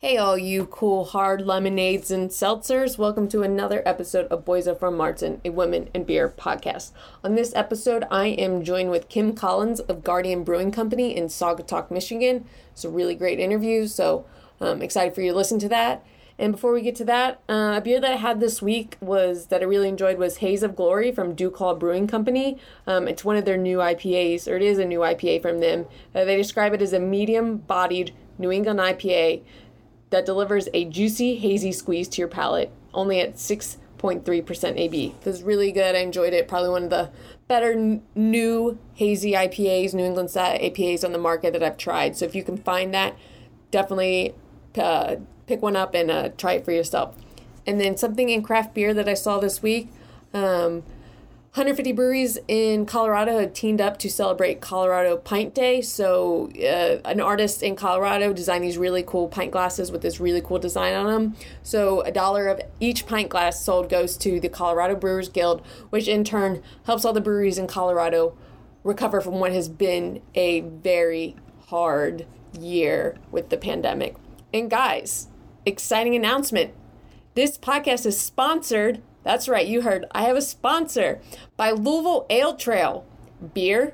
Hey, all you cool hard lemonades and seltzers. Welcome to another episode of Boys Are From Martin, a women and beer podcast. On this episode, I am joined with Kim Collins of Guardian Brewing Company in Saugatuck, Michigan. It's a really great interview, so I'm excited for you to listen to that. And before we get to that, uh, a beer that I had this week was that I really enjoyed was Haze of Glory from Ducal Brewing Company. Um, it's one of their new IPAs, or it is a new IPA from them. Uh, they describe it as a medium-bodied New England IPA that delivers a juicy, hazy squeeze to your palate, only at 6.3% AB. This is really good. I enjoyed it. Probably one of the better n- new hazy IPAs, New England style IPAs on the market that I've tried. So if you can find that, definitely uh, pick one up and uh, try it for yourself. And then something in craft beer that I saw this week. Um, 150 breweries in Colorado had teamed up to celebrate Colorado Pint Day. So, uh, an artist in Colorado designed these really cool pint glasses with this really cool design on them. So, a dollar of each pint glass sold goes to the Colorado Brewers Guild, which in turn helps all the breweries in Colorado recover from what has been a very hard year with the pandemic. And, guys, exciting announcement this podcast is sponsored that's right, you heard. I have a sponsor by Louisville Ale Trail. Beer,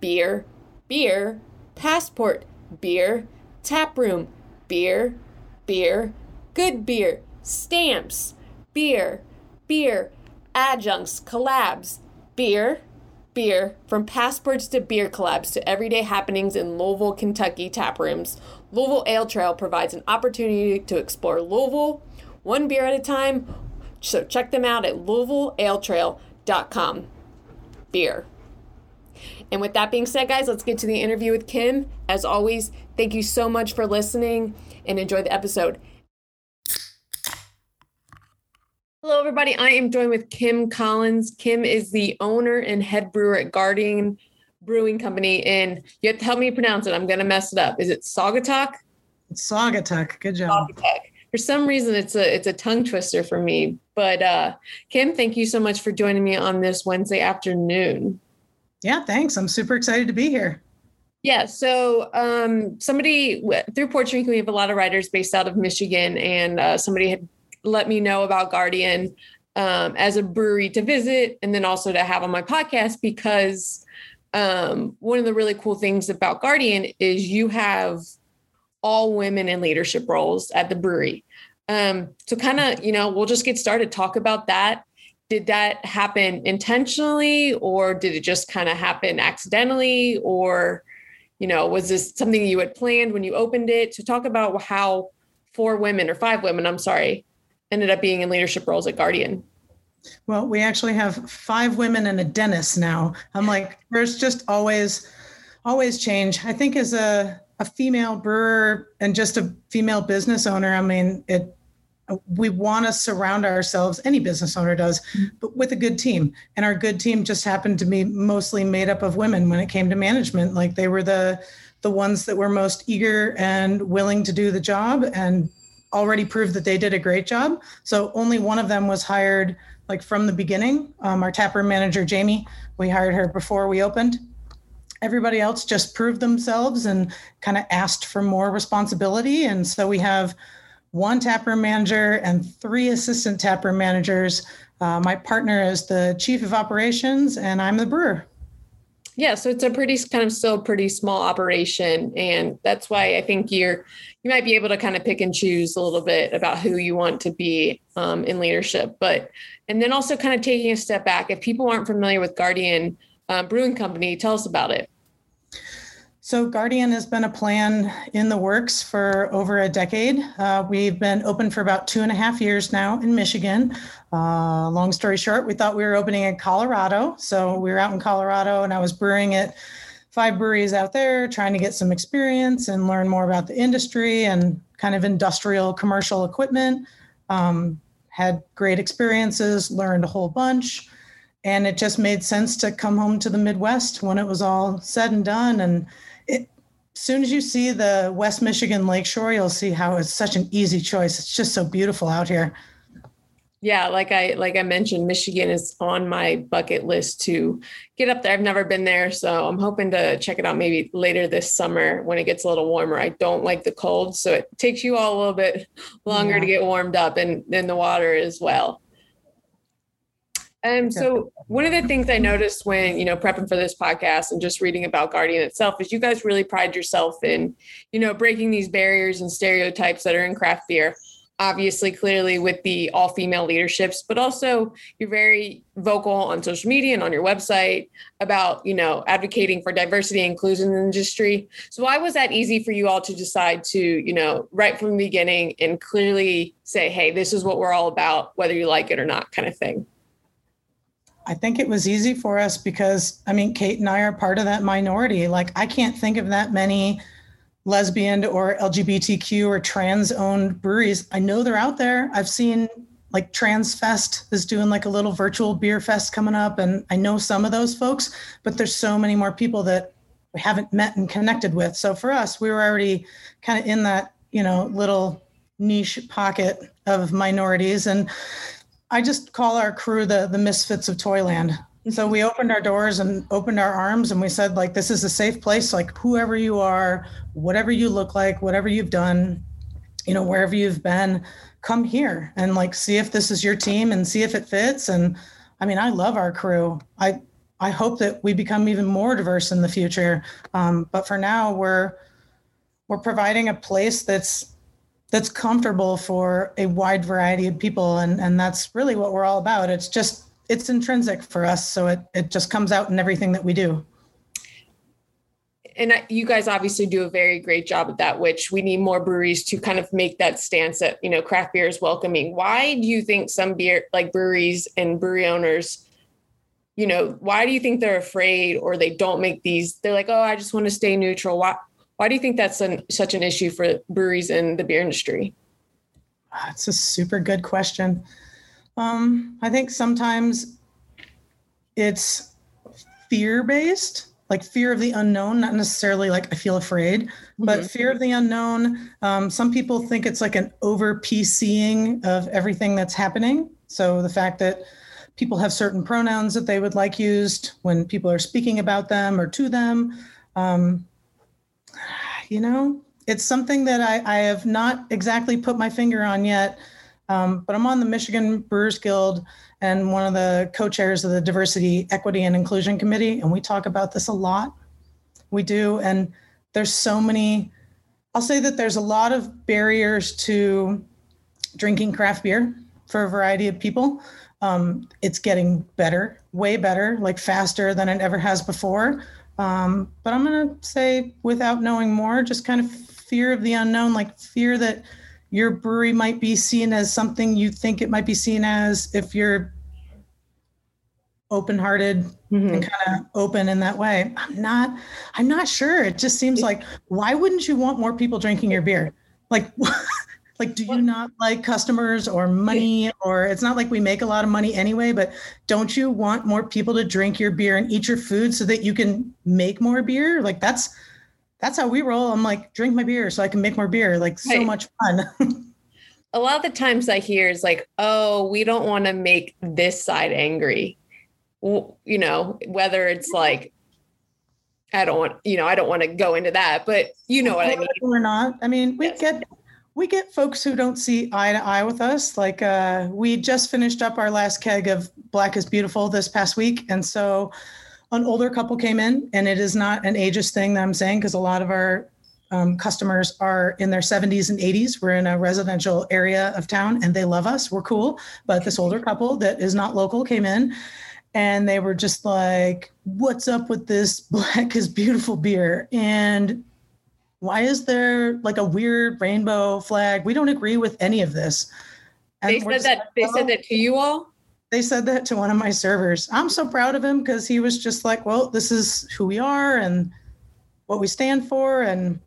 beer, beer, passport, beer, tap room, beer, beer, good beer, stamps, beer, beer, adjuncts, collabs, beer, beer, from passports to beer collabs to everyday happenings in Louisville, Kentucky tap rooms. Louisville Ale Trail provides an opportunity to explore Louisville one beer at a time, so check them out at LouisvilleAleTrail.com. Beer. And with that being said, guys, let's get to the interview with Kim. As always, thank you so much for listening and enjoy the episode. Hello, everybody. I am joined with Kim Collins. Kim is the owner and head brewer at Guardian Brewing Company. And you have to help me pronounce it. I'm going to mess it up. Is it Saugatuck? It's Saugatuck. Good job. Saugatuck for some reason it's a it's a tongue twister for me. But uh, Kim, thank you so much for joining me on this Wednesday afternoon. Yeah, thanks. I'm super excited to be here. Yeah, so um, somebody through Drink, we have a lot of writers based out of Michigan, and uh, somebody had let me know about Guardian um, as a brewery to visit, and then also to have on my podcast because um, one of the really cool things about Guardian is you have all women in leadership roles at the brewery. Um, so kind of, you know, we'll just get started. Talk about that. Did that happen intentionally or did it just kind of happen accidentally? Or, you know, was this something you had planned when you opened it? So talk about how four women or five women, I'm sorry, ended up being in leadership roles at Guardian. Well, we actually have five women and a dentist now. I'm like, there's just always, always change. I think as a a female brewer and just a female business owner, I mean, it we want to surround ourselves any business owner does but with a good team. And our good team just happened to be mostly made up of women when it came to management. Like they were the the ones that were most eager and willing to do the job and already proved that they did a great job. So only one of them was hired like from the beginning. Um, our taproom manager jamie we hired her before we opened. Everybody else just proved themselves and kind of asked for more responsibility. And so we have one taproom manager and three assistant taproom managers. Uh, my partner is the chief of operations, and I'm the brewer. Yeah, so it's a pretty kind of still pretty small operation, and that's why I think you're you might be able to kind of pick and choose a little bit about who you want to be um, in leadership. But and then also kind of taking a step back. If people aren't familiar with Guardian, um, Brewing Company. Tell us about it. So, Guardian has been a plan in the works for over a decade. Uh, we've been open for about two and a half years now in Michigan. Uh, long story short, we thought we were opening in Colorado. So, we were out in Colorado and I was brewing at five breweries out there, trying to get some experience and learn more about the industry and kind of industrial commercial equipment. Um, had great experiences, learned a whole bunch and it just made sense to come home to the Midwest when it was all said and done. And it, soon as you see the West Michigan Lakeshore, you'll see how it's such an easy choice. It's just so beautiful out here. yeah, like I like I mentioned, Michigan is on my bucket list to get up there. I've never been there, so I'm hoping to check it out maybe later this summer when it gets a little warmer. I don't like the cold, so it takes you all a little bit longer yeah. to get warmed up and in the water as well. Um, so one of the things I noticed when, you know, prepping for this podcast and just reading about Guardian itself is you guys really pride yourself in, you know, breaking these barriers and stereotypes that are in craft beer obviously clearly with the all female leaderships but also you're very vocal on social media and on your website about you know advocating for diversity and inclusion in the industry. So why was that easy for you all to decide to you know right from the beginning and clearly say hey this is what we're all about whether you like it or not kind of thing I think it was easy for us because I mean Kate and I are part of that minority. Like I can't think of that many lesbian or LGBTQ or trans owned breweries. I know they're out there. I've seen like Trans Fest is doing like a little virtual beer fest coming up. And I know some of those folks, but there's so many more people that we haven't met and connected with. So for us, we were already kind of in that, you know, little niche pocket of minorities. And I just call our crew the the misfits of Toyland. So we opened our doors and opened our arms and we said like this is a safe place. Like whoever you are whatever you look like whatever you've done you know wherever you've been come here and like see if this is your team and see if it fits. And i mean i love our crew. I i hope that we become even more diverse in the future. Um, but for now we're we're providing a place that's that's comfortable for a wide variety of people and and that's really what we're all about. It's just it's intrinsic for us so it it just comes out in everything that we do. And you guys obviously do a very great job at that which we need more breweries to kind of make that stance that you know craft beer is welcoming. Why do you think some beer like breweries and brewery owners you know why do you think they're afraid or they don't make these? They're like oh i just want to stay neutral. Why why do you think that's an, such an issue for breweries in the beer industry that's a super good question um, I think sometimes it's fear based, like fear of the unknown, not necessarily like I feel afraid, mm-hmm. but fear of the unknown. Um, some people think it's like an over PCing of everything that's happening. So the fact that people have certain pronouns that they would like used when people are speaking about them or to them. Um, you know, it's something that I, I have not exactly put my finger on yet. Um, but I'm on the Michigan Brewers Guild and one of the co-chairs of the Diversity, Equity, and Inclusion Committee, and we talk about this a lot. We do, and there's so many. I'll say that there's a lot of barriers to drinking craft beer for a variety of people. Um, it's getting better, way better, like faster than it ever has before. Um, but I'm going to say, without knowing more, just kind of fear of the unknown, like fear that your brewery might be seen as something you think it might be seen as if you're open-hearted mm-hmm. and kind of open in that way. I'm not i'm not sure. It just seems like why wouldn't you want more people drinking your beer? Like like do you not like customers or money or it's not like we make a lot of money anyway but don't you want more people to drink your beer and eat your food so that you can make more beer like that's that's how we roll. I'm like, drink my beer so I can make more beer. Like so right. much fun. a lot of the times I hear is like, oh, we don't want to make this side angry. You know, whether it's like, I don't want, you know, I don't want to go into that, but you know what I mean. We're not. I mean, we yes. get we get folks who don't see eye to eye with us. Like uh, we just finished up our last keg of Black is Beautiful this past week, and so an older couple came in, and it is not an ageist thing that I'm saying because a lot of our um, customers are in their 70s and 80s. We're in a residential area of town and they love us. We're cool. But this older couple that is not local came in and they were just like, What's up with this black is beautiful beer? And why is there like a weird rainbow flag? We don't agree with any of this. And they said that like, they said that to you all? they said that to one of my servers. I'm so proud of him because he was just like, well, this is who we are and what we stand for. And,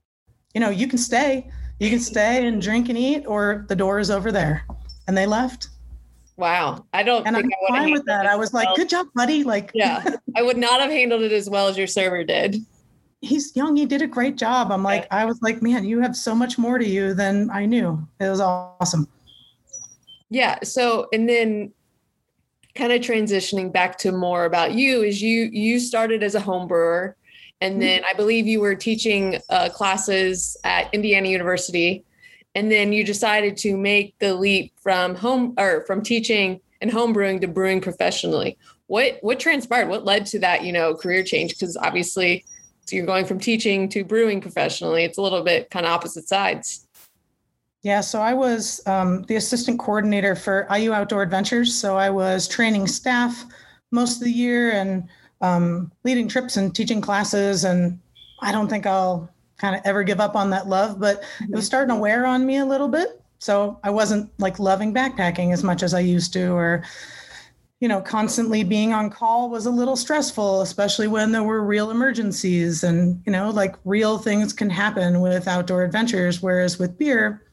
you know, you can stay. You can stay and drink and eat, or the door is over there. And they left. Wow. I don't and I'm fine with that. I was like, good job, buddy. Like, yeah, I would not have handled it as well as your server did. He's young. He did a great job. I'm like, I was like, man, you have so much more to you than I knew. It was awesome Yeah. So, and then kind of transitioning back to more about you is you you started as a home brewer and mm-hmm. then I believe you were teaching uh, classes at Indiana University and then you decided to make the leap from home or from teaching and home brewing to brewing professionally. What what transpired? What led to that, you know, career change because obviously so you're going from teaching to brewing professionally. It's a little bit kind of opposite sides. Yeah, so I was um, the assistant coordinator for IU Outdoor Adventures. So I was training staff most of the year and um, leading trips and teaching classes. And I don't think I'll kind of ever give up on that love, but it was starting to wear on me a little bit. So I wasn't like loving backpacking as much as I used to, or you know, constantly being on call was a little stressful, especially when there were real emergencies and, you know, like real things can happen with outdoor adventures. Whereas with beer,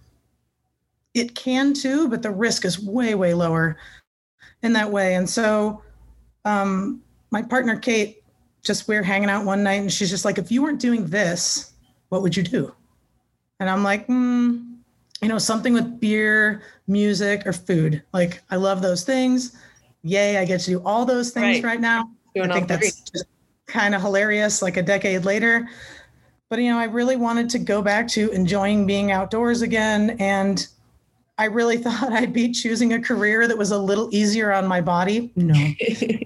it can too, but the risk is way, way lower in that way. And so um, my partner, Kate, just we are hanging out one night and she's just like, if you weren't doing this, what would you do? And I'm like, hmm, you know, something with beer, music, or food. Like, I love those things. Yay, I get to do all those things right, right now. Doing I think that's kind of hilarious, like a decade later. But, you know, I really wanted to go back to enjoying being outdoors again and I really thought I'd be choosing a career that was a little easier on my body. No,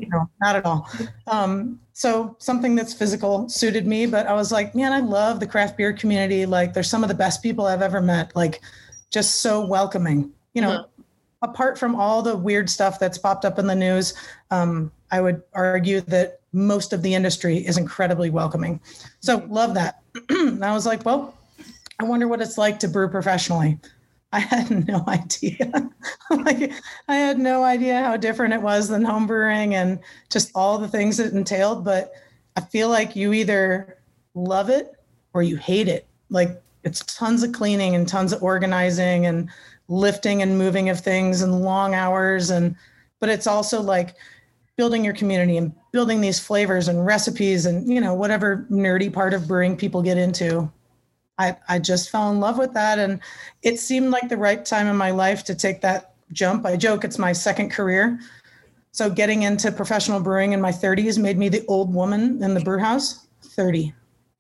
no, not at all. Um, so something that's physical suited me, but I was like, man, I love the craft beer community. Like, they're some of the best people I've ever met. Like, just so welcoming. You know, uh-huh. Apart from all the weird stuff that's popped up in the news, um, I would argue that most of the industry is incredibly welcoming. So love that. I was like, well, I wonder what it's like to brew professionally. I had no idea. like I had no idea how different it was than homebrewing and just all the things it entailed. But I feel like you either love it or you hate it. Like it's tons of cleaning and tons of organizing and lifting and moving of things and long hours and but it's also like building your community and building these flavors and recipes and you know whatever nerdy part of brewing people get into I, I just fell in love with that. And it seemed like the right time in my life to take that jump. I joke it's my second career. So getting into professional brewing in my 30s made me the old woman in the brew house. 30.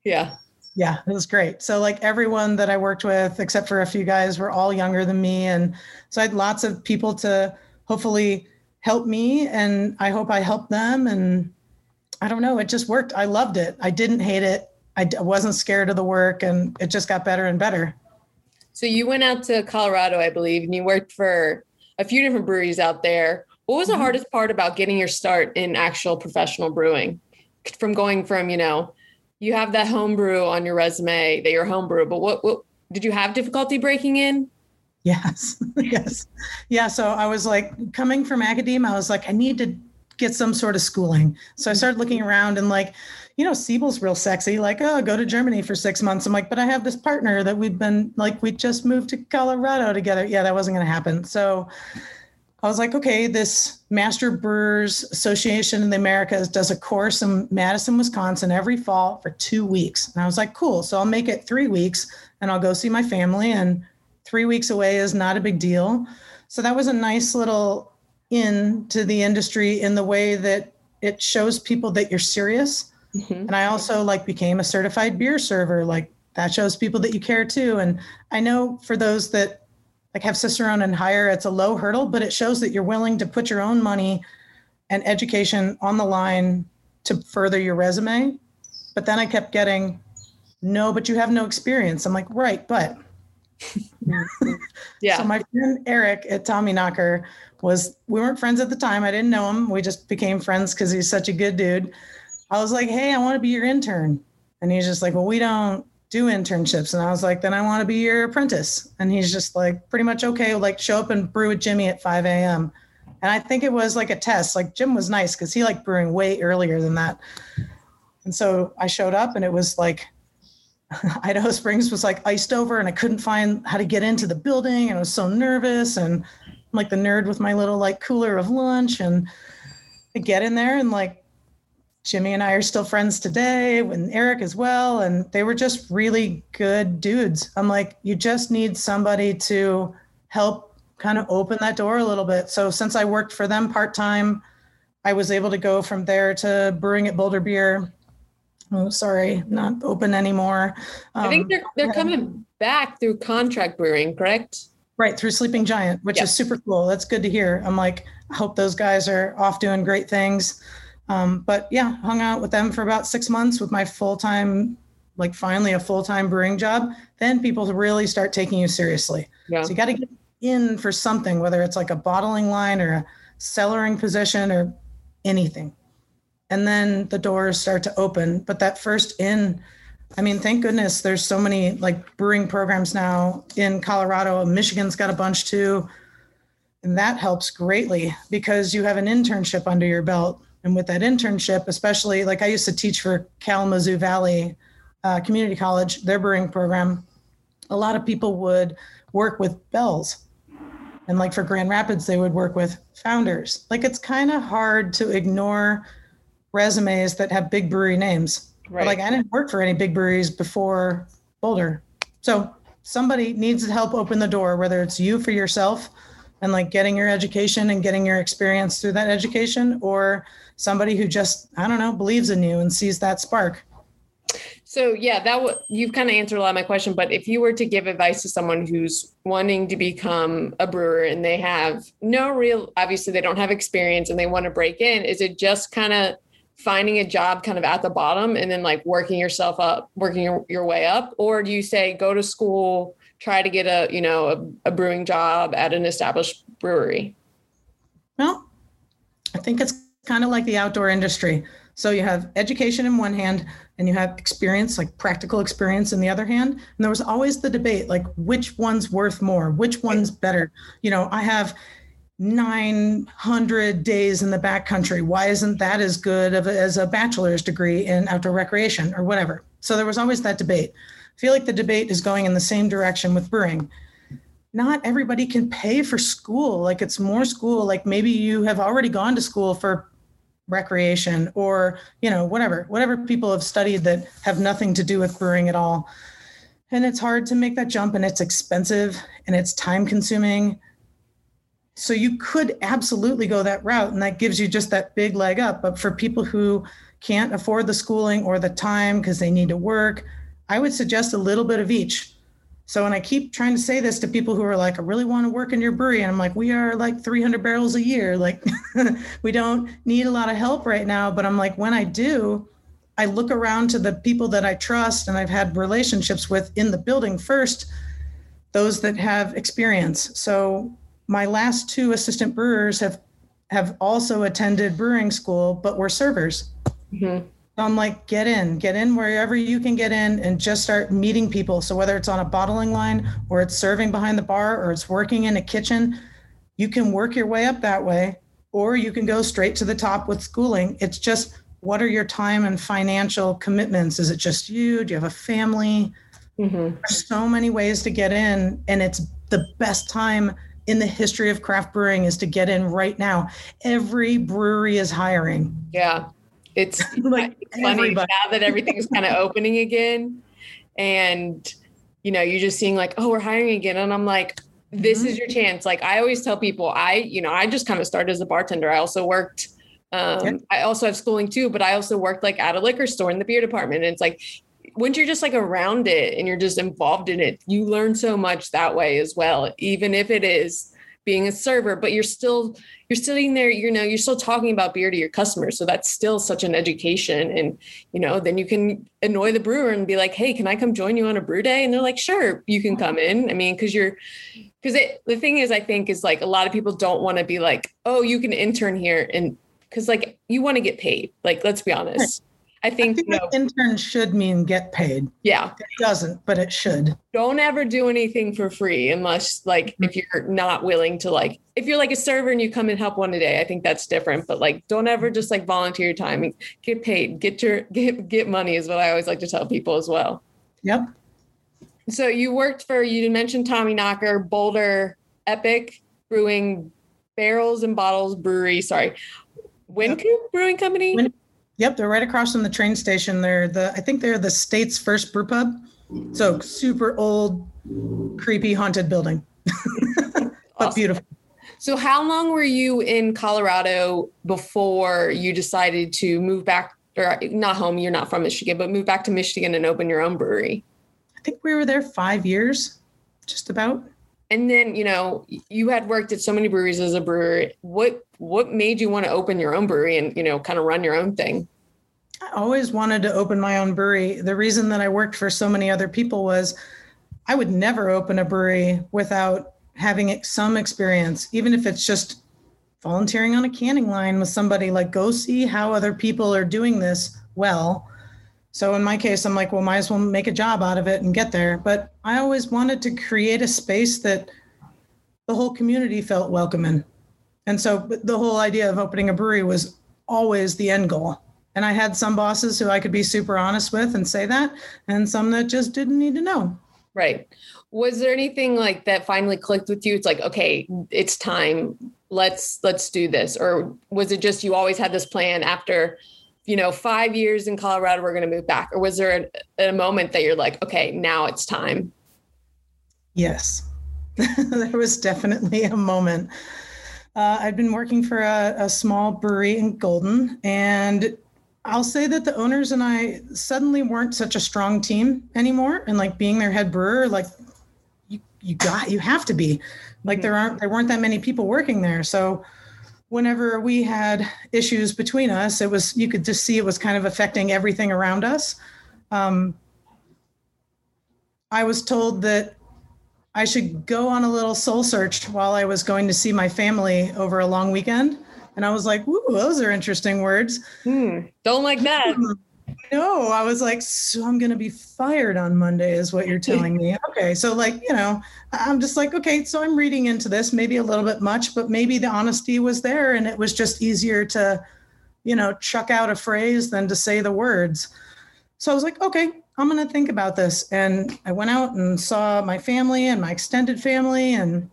Yeah. Yeah, it was great. So like everyone that I worked with, except for a few guys, were all younger than me. And so I had lots of people to hopefully help me. And I hope I helped them. And I don't know, it just worked. I loved it. I didn't hate it. I wasn't scared of the work and it just got better and better. So you went out to Colorado, I believe, and you worked for a few different breweries out there. What was the mm-hmm. hardest part about getting your start in actual professional brewing? From going from, you know, you have that homebrew on your resume that you're homebrew, but what, what did you have difficulty breaking in? Yes. yes. Yeah. So I was like coming from academia, I was like, I need to get some sort of schooling. So I started looking around and like, you know, Siebel's real sexy. Like, oh, go to Germany for six months. I'm like, but I have this partner that we've been like, we just moved to Colorado together. Yeah, that wasn't going to happen. So I was like, okay, this Master Brewers Association in the Americas does a course in Madison, Wisconsin every fall for two weeks. And I was like, cool. So I'll make it three weeks and I'll go see my family. And three weeks away is not a big deal. So that was a nice little in to the industry in the way that it shows people that you're serious Mm-hmm. And I also like became a certified beer server. Like that shows people that you care too. And I know for those that like have Cicerone and higher, it's a low hurdle, but it shows that you're willing to put your own money and education on the line to further your resume. But then I kept getting, no, but you have no experience. I'm like, right, but yeah. so my friend Eric at Tommyknocker was we weren't friends at the time. I didn't know him. We just became friends because he's such a good dude. I was like, hey, I want to be your intern. And he's just like, well, we don't do internships. And I was like, then I want to be your apprentice. And he's just like, pretty much okay, like show up and brew with Jimmy at 5 a.m. And I think it was like a test. Like Jim was nice because he liked brewing way earlier than that. And so I showed up and it was like Idaho Springs was like iced over and I couldn't find how to get into the building and I was so nervous and I'm like the nerd with my little like cooler of lunch and I get in there and like Jimmy and I are still friends today, and Eric as well. And they were just really good dudes. I'm like, you just need somebody to help kind of open that door a little bit. So since I worked for them part time, I was able to go from there to brewing at Boulder Beer. Oh, sorry, not open anymore. Um, I think um, they're they're coming back through contract brewing, correct? Right through Sleeping Giant, which is super cool. That's good to hear. I'm like, I hope those guys are off doing great things. Um, but yeah, hung out with them for about six months with my full time, like finally a full time brewing job. Then people really start taking you seriously. Yeah. So you got to get in for something, whether it's like a bottling line or a cellaring position or anything. And then the doors start to open. But that first in, I mean, thank goodness there's so many like brewing programs now in Colorado. Michigan's got a bunch too. And that helps greatly because you have an internship under your belt and with that internship, especially like I used to teach for Kalamazoo Valley uh, Community College, their brewing program, a lot of people would work with Bell's. And like for Grand Rapids, they would work with founders. Like it's kind of hard to ignore resumes that have big brewery names. Right. But like I didn't work for any big breweries before Boulder. So somebody needs to help open the door, whether it's you for yourself and like getting your education and getting your experience through that education or somebody who just i don't know believes in you and sees that spark so yeah that w- you've kind of answered a lot of my question but if you were to give advice to someone who's wanting to become a brewer and they have no real obviously they don't have experience and they want to break in is it just kind of finding a job kind of at the bottom and then like working yourself up working your, your way up or do you say go to school try to get a you know a, a brewing job at an established brewery? Well, I think it's kind of like the outdoor industry. So you have education in one hand and you have experience, like practical experience in the other hand. And there was always the debate, like which one's worth more, which one's better. You know, I have 900 days in the backcountry. Why isn't that as good of a, as a bachelor's degree in outdoor recreation or whatever? So there was always that debate I feel like the debate is going in the same direction with brewing. Not everybody can pay for school. Like it's more school. Like maybe you have already gone to school for recreation or, you know, whatever, whatever people have studied that have nothing to do with brewing at all. And it's hard to make that jump and it's expensive and it's time consuming. So you could absolutely go that route and that gives you just that big leg up. But for people who can't afford the schooling or the time because they need to work I would suggest a little bit of each. So when I keep trying to say this to people who are like, I really want to work in your brewery, and I'm like, we are like 300 barrels a year. Like, we don't need a lot of help right now. But I'm like, when I do, I look around to the people that I trust and I've had relationships with in the building first, those that have experience. So my last two assistant brewers have have also attended brewing school, but were servers. Mm-hmm. I'm like, get in, get in wherever you can get in and just start meeting people. So whether it's on a bottling line or it's serving behind the bar or it's working in a kitchen, you can work your way up that way, or you can go straight to the top with schooling. It's just what are your time and financial commitments? Is it just you? Do you have a family? Mm-hmm. There's so many ways to get in, and it's the best time in the history of craft brewing is to get in right now. Every brewery is hiring. Yeah. It's like funny now that everything's kind of opening again. And, you know, you're just seeing like, oh, we're hiring again. And I'm like, this mm-hmm. is your chance. Like I always tell people, I, you know, I just kind of started as a bartender. I also worked, um. I also have schooling too, but I also worked like at a liquor store in the beer department. And it's like, once you're just like around it and you're just involved in it, you learn so much that way as well, even if it is being a server, but you're still you're sitting there, you know, you're still talking about beer to your customers. So that's still such an education. And, you know, then you can annoy the brewer and be like, hey, can I come join you on a brew day? And they're like, sure, you can come in. I mean, because you're because it the thing is, I think is like a lot of people don't want to be like, oh, you can intern here and because like you want to get paid. Like, let's be honest. I think, I think you know, intern should mean get paid. Yeah. It doesn't, but it should. Don't ever do anything for free unless like mm-hmm. if you're not willing to like if you're like a server and you come and help one a day, I think that's different. But like don't ever just like volunteer your time. Get paid. Get your get get money is what I always like to tell people as well. Yep. So you worked for you mentioned Tommyknocker, Boulder, Epic Brewing, Barrels and Bottles Brewery. Sorry. Wynkoop yep. Brewing Company. Win- Yep, they're right across from the train station. They're the I think they're the state's first brew pub. So super old, creepy, haunted building. but awesome. beautiful. So, how long were you in Colorado before you decided to move back, or not home? You're not from Michigan, but move back to Michigan and open your own brewery. I think we were there five years, just about. And then, you know, you had worked at so many breweries as a brewer. What what made you want to open your own brewery and you know, kind of run your own thing? I always wanted to open my own brewery. The reason that I worked for so many other people was I would never open a brewery without having some experience, even if it's just volunteering on a canning line with somebody, like go see how other people are doing this well. So in my case, I'm like, well, might as well make a job out of it and get there. But I always wanted to create a space that the whole community felt welcome in. And so the whole idea of opening a brewery was always the end goal. And I had some bosses who I could be super honest with and say that, and some that just didn't need to know. Right. Was there anything like that finally clicked with you? It's like, okay, it's time. Let's let's do this. Or was it just you always had this plan after, you know, five years in Colorado, we're going to move back? Or was there a, a moment that you're like, okay, now it's time? Yes, there was definitely a moment. Uh, I'd been working for a, a small brewery in Golden, and I'll say that the owners and I suddenly weren't such a strong team anymore. And like being their head brewer, like you, you got, you have to be like, there aren't, there weren't that many people working there. So whenever we had issues between us, it was, you could just see it was kind of affecting everything around us. Um, I was told that I should go on a little soul search while I was going to see my family over a long weekend and I was like, "Ooh, those are interesting words." Hmm. Don't like that. No, I was like, "So I'm going to be fired on Monday," is what you're telling me. Okay, so like, you know, I'm just like, okay, so I'm reading into this, maybe a little bit much, but maybe the honesty was there, and it was just easier to, you know, chuck out a phrase than to say the words. So I was like, okay, I'm going to think about this, and I went out and saw my family and my extended family and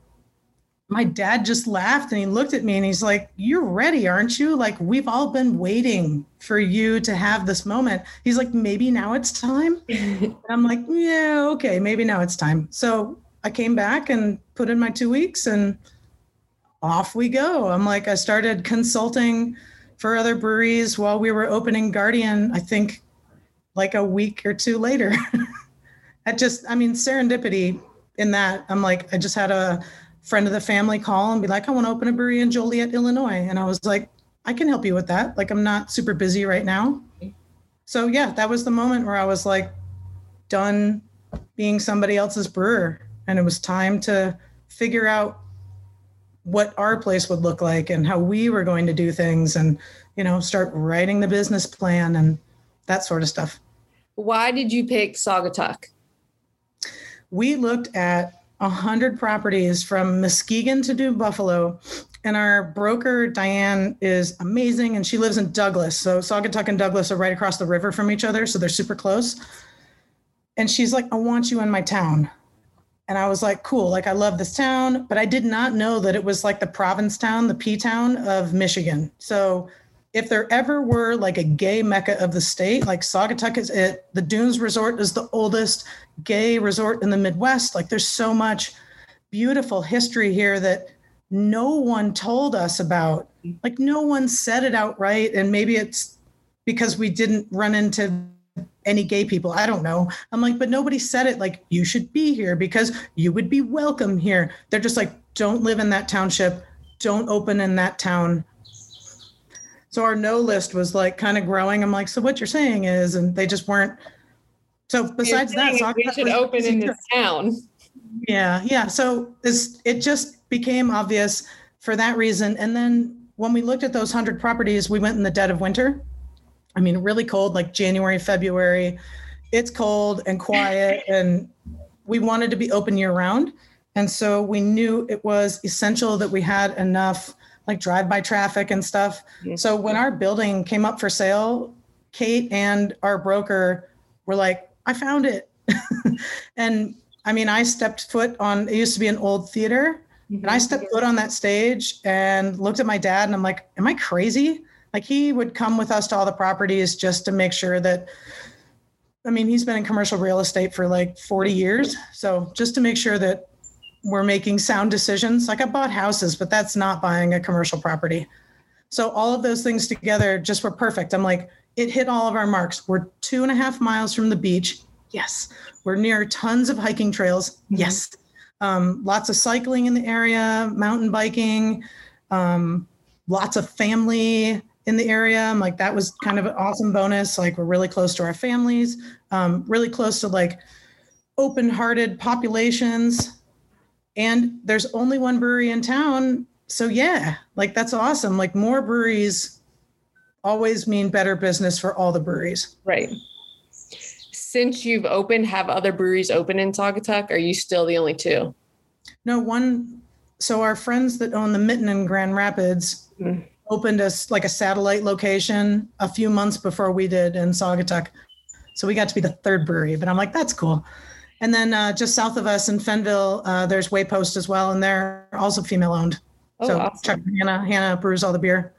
my dad just laughed and he looked at me and he's like, You're ready, aren't you? Like, we've all been waiting for you to have this moment. He's like, Maybe now it's time. and I'm like, Yeah, okay, maybe now it's time. So I came back and put in my two weeks and off we go. I'm like, I started consulting for other breweries while we were opening Guardian, I think like a week or two later. I just, I mean, serendipity in that. I'm like, I just had a, friend of the family call and be like, I want to open a brewery in Joliet, Illinois. And I was like, I can help you with that. Like, I'm not super busy right now. So, yeah, that was the moment where I was like, done being somebody else's brewer. And it was time to figure out what our place would look like and how we were going to do things and, you know, start writing the business plan and that sort of stuff. Why did you pick Saugatuck? We looked at 100 properties from Muskegon to New Buffalo. And our broker, Diane, is amazing. And she lives in Douglas. So Saugatuck and Douglas are right across the river from each other. So they're super close. And she's like, I want you in my town. And I was like, cool. Like, I love this town. But I did not know that it was like the Provincetown, the P town of Michigan. So if there ever were like a gay mecca of the state, like Saugatuck is it. The Dunes Resort is the oldest gay resort in the Midwest. Like there's so much beautiful history here that no one told us about. Like no one said it outright. And maybe it's because we didn't run into any gay people. I don't know. I'm like, but nobody said it like you should be here because you would be welcome here. They're just like, don't live in that township. Don't open in that town so our no list was like kind of growing. I'm like, so what you're saying is, and they just weren't. So besides that, we should open in this town. Yeah, yeah. So this it just became obvious for that reason. And then when we looked at those hundred properties, we went in the dead of winter. I mean, really cold, like January, February. It's cold and quiet, and we wanted to be open year round. And so we knew it was essential that we had enough like drive by traffic and stuff. So when our building came up for sale, Kate and our broker were like, I found it. and I mean, I stepped foot on, it used to be an old theater. Mm-hmm. And I stepped foot on that stage and looked at my dad and I'm like, am I crazy? Like he would come with us to all the properties just to make sure that, I mean, he's been in commercial real estate for like 40 years. So just to make sure that we're making sound decisions. Like I bought houses, but that's not buying a commercial property. So all of those things together just were perfect. I'm like, it hit all of our marks. We're two and a half miles from the beach. Yes. We're near tons of hiking trails. Mm-hmm. Yes. Um, lots of cycling in the area, mountain biking, um, lots of family in the area. I'm like, that was kind of an awesome bonus. Like, we're really close to our families, um, really close to like open hearted populations. And there's only one brewery in town. So, yeah, like, that's awesome. Like, more breweries always mean better business for all the breweries. Right. Since you've opened, have other breweries open in Saugatuck? Are you still the only two? No, one. So, our friends that own the Mitten in Grand Rapids. Mm opened us like a satellite location a few months before we did in Saugatuck. So we got to be the third brewery, but I'm like, that's cool. And then uh, just south of us in Fennville, uh, there's Waypost as well, and they're also female owned. Oh, so awesome. Chuck Hannah, Hannah brews all the beer.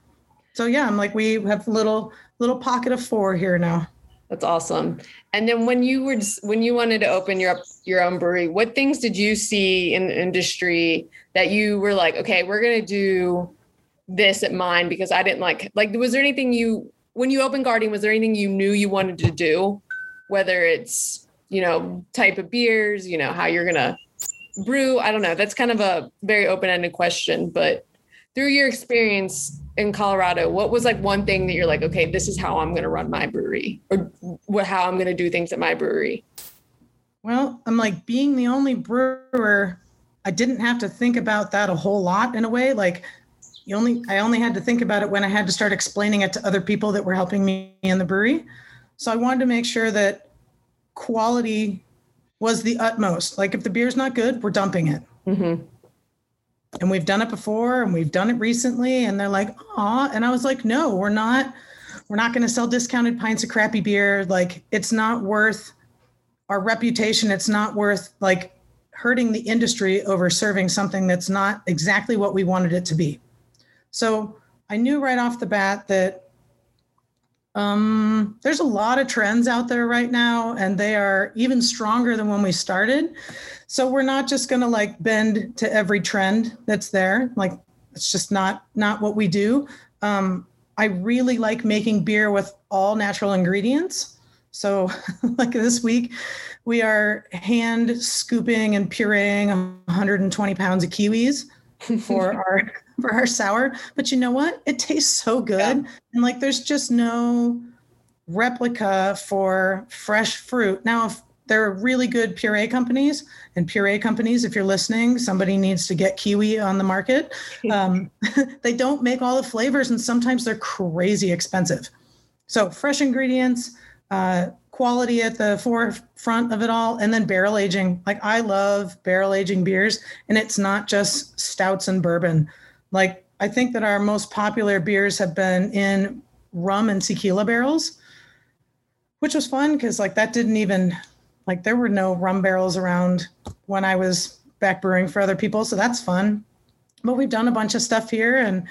So yeah, I'm like, we have a little little pocket of four here now. That's awesome. And then when you were when you wanted to open your your own brewery, what things did you see in the industry that you were like, okay, we're gonna do this at mine because I didn't like like was there anything you when you opened Guardian was there anything you knew you wanted to do whether it's you know type of beers you know how you're gonna brew. I don't know. That's kind of a very open-ended question but through your experience in Colorado what was like one thing that you're like okay this is how I'm gonna run my brewery or what how I'm gonna do things at my brewery? Well I'm like being the only brewer I didn't have to think about that a whole lot in a way. Like you only I only had to think about it when I had to start explaining it to other people that were helping me in the brewery. So I wanted to make sure that quality was the utmost. Like if the beer's not good, we're dumping it. Mm-hmm. And we've done it before, and we've done it recently. And they're like, "Ah," and I was like, "No, we're not. We're not going to sell discounted pints of crappy beer. Like it's not worth our reputation. It's not worth like." hurting the industry over serving something that's not exactly what we wanted it to be. So I knew right off the bat that um, there's a lot of trends out there right now, and they are even stronger than when we started. So we're not just going to like bend to every trend that's there. Like it's just not not what we do. Um, I really like making beer with all natural ingredients. So like this week, we are hand scooping and pureeing 120 pounds of kiwis for our for our sour. But you know what? It tastes so good. Yeah. And like there's just no replica for fresh fruit. Now, if there are really good puree companies, and puree companies, if you're listening, somebody needs to get kiwi on the market. Um, they don't make all the flavors, and sometimes they're crazy expensive. So, fresh ingredients, uh, quality at the forefront of it all, and then barrel aging. Like, I love barrel aging beers, and it's not just stouts and bourbon. Like I think that our most popular beers have been in rum and tequila barrels, which was fun because like that didn't even like there were no rum barrels around when I was back brewing for other people, so that's fun. But we've done a bunch of stuff here, and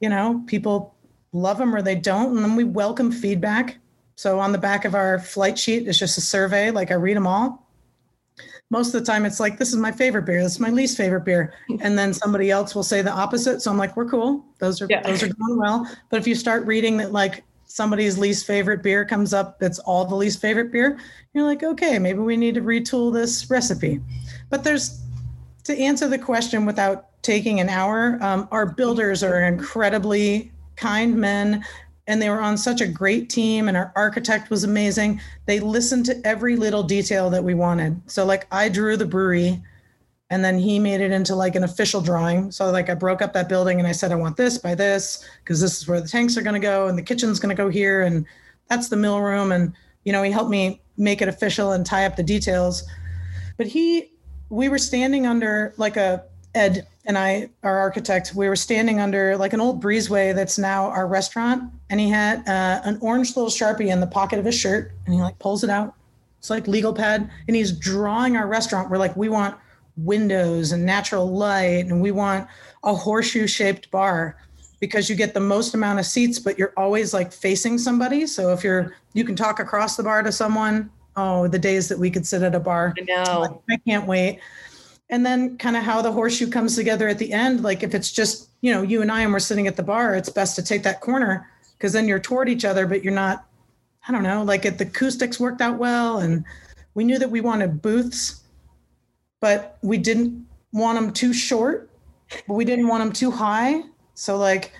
you know people love them or they don't, and then we welcome feedback. So on the back of our flight sheet is just a survey. Like I read them all, most of the time it's like this is my favorite beer this is my least favorite beer. And then somebody else will say the opposite. So i'm like we're cool. Those are yeah. those are going well. But if you start reading that like somebody's least favorite beer comes up it's all the least favorite beer you're like okay maybe we need to retool this recipe. But there's to answer the question without taking an hour um, our builders are incredibly kind men and they were on such a great team and our architect was amazing. They listened to every little detail that we wanted. So like i drew the brewery and then he made it into like an official drawing. So like i broke up that building and i said i want this by this because this is where the tanks are going to go and the kitchen's going to go here and that's the mill room and you know he helped me make it official and tie up the details. But he we were standing under like a ed and I, our architect, we were standing under like an old breezeway that's now our restaurant, and he had uh, an orange little sharpie in the pocket of his shirt, and he like pulls it out. It's like legal pad, and he's drawing our restaurant. We're like, we want windows and natural light, and we want a horseshoe shaped bar because you get the most amount of seats, but you're always like facing somebody. So if you're, you can talk across the bar to someone. Oh, the days that we could sit at a bar. I know. I can't wait and then kind of how the horseshoe comes together at the end. Like if it's just, you know, you and I and we're sitting at the bar, it's best to take that corner because then you're toward each other, but you're not, I don't know, like if the acoustics worked out well. And we knew that we wanted booths, but we didn't want them too short, but we didn't want them too high. So like